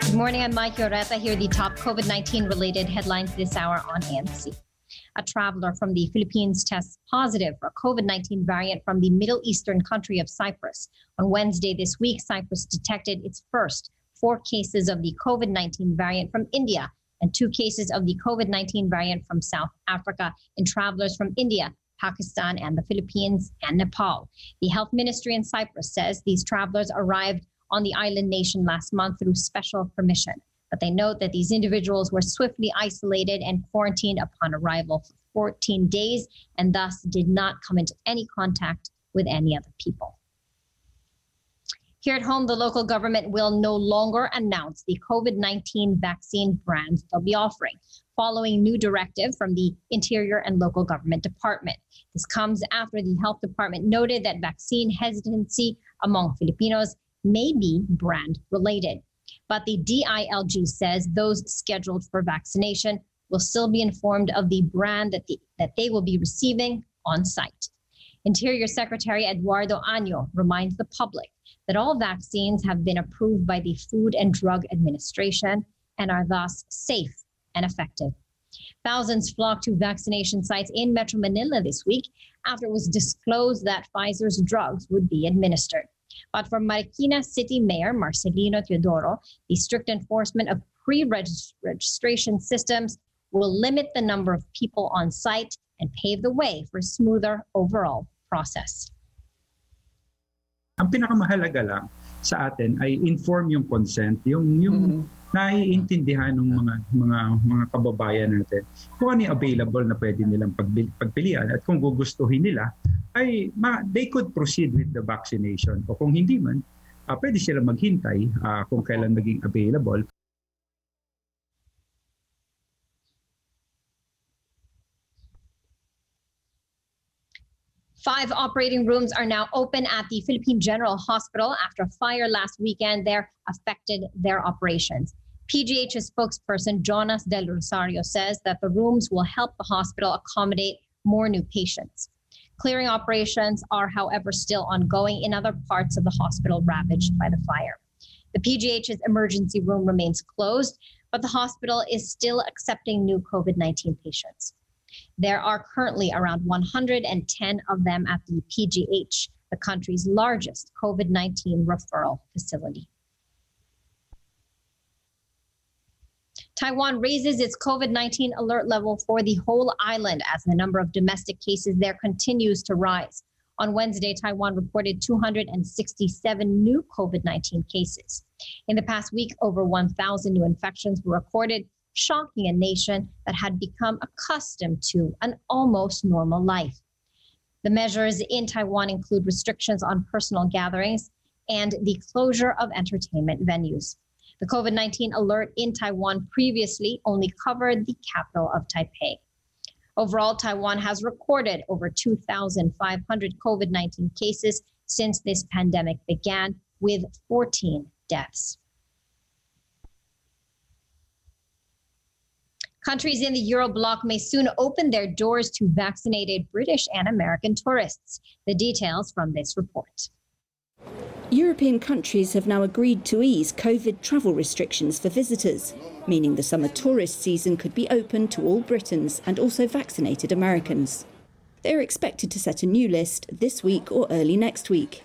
Good morning, I'm Mike Oreta. Here are the top COVID 19 related headlines this hour on ANC. A traveler from the Philippines tests positive for a COVID 19 variant from the Middle Eastern country of Cyprus. On Wednesday this week, Cyprus detected its first four cases of the COVID 19 variant from India and two cases of the COVID 19 variant from South Africa in travelers from India, Pakistan, and the Philippines and Nepal. The health ministry in Cyprus says these travelers arrived on the island nation last month through special permission. But they note that these individuals were swiftly isolated and quarantined upon arrival for 14 days and thus did not come into any contact with any other people. Here at home, the local government will no longer announce the COVID 19 vaccine brands they'll be offering, following new directive from the Interior and Local Government Department. This comes after the Health Department noted that vaccine hesitancy among Filipinos may be brand related. But the DILG says those scheduled for vaccination will still be informed of the brand that, the, that they will be receiving on site. Interior Secretary Eduardo Año reminds the public that all vaccines have been approved by the Food and Drug Administration and are thus safe and effective. Thousands flocked to vaccination sites in Metro Manila this week after it was disclosed that Pfizer's drugs would be administered. But for Marikina City Mayor Marcelino Teodoro, the strict enforcement of pre registration systems will limit the number of people on site and pave the way for a smoother overall process. Ang pinakamahalaga lang sa atin ay inform yung consent, yung yung mm-hmm. naiintindihan ng mga mga mga kababayan natin. Kung ano yung available na pwede nilang pagpilian at kung gugustuhin nila ay ma, they could proceed with the vaccination. O kung hindi man uh, pwede sila maghintay uh, kung kailan maging available Five operating rooms are now open at the Philippine General Hospital after a fire last weekend there affected their operations. PGH's spokesperson Jonas Del Rosario says that the rooms will help the hospital accommodate more new patients. Clearing operations are, however, still ongoing in other parts of the hospital ravaged by the fire. The PGH's emergency room remains closed, but the hospital is still accepting new COVID 19 patients. There are currently around 110 of them at the PGH, the country's largest COVID 19 referral facility. Taiwan raises its COVID 19 alert level for the whole island as the number of domestic cases there continues to rise. On Wednesday, Taiwan reported 267 new COVID 19 cases. In the past week, over 1,000 new infections were recorded, shocking a nation that had become accustomed to an almost normal life. The measures in Taiwan include restrictions on personal gatherings and the closure of entertainment venues. The COVID 19 alert in Taiwan previously only covered the capital of Taipei. Overall, Taiwan has recorded over 2,500 COVID 19 cases since this pandemic began, with 14 deaths. Countries in the Euro bloc may soon open their doors to vaccinated British and American tourists. The details from this report. European countries have now agreed to ease COVID travel restrictions for visitors, meaning the summer tourist season could be open to all Britons and also vaccinated Americans. They are expected to set a new list this week or early next week.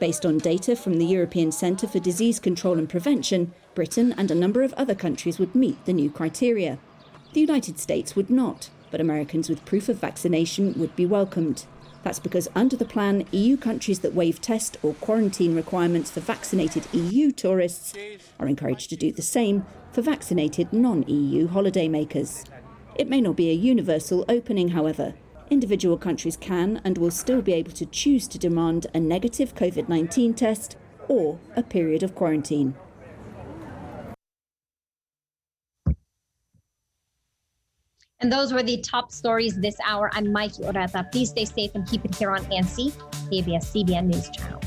Based on data from the European Centre for Disease Control and Prevention, Britain and a number of other countries would meet the new criteria. The United States would not, but Americans with proof of vaccination would be welcomed. That's because under the plan, EU countries that waive test or quarantine requirements for vaccinated EU tourists are encouraged to do the same for vaccinated non EU holidaymakers. It may not be a universal opening, however. Individual countries can and will still be able to choose to demand a negative COVID 19 test or a period of quarantine. And those were the top stories this hour. I'm Mikey Oreta. Please stay safe and keep it here on ANC, ABS-CBN News Channel.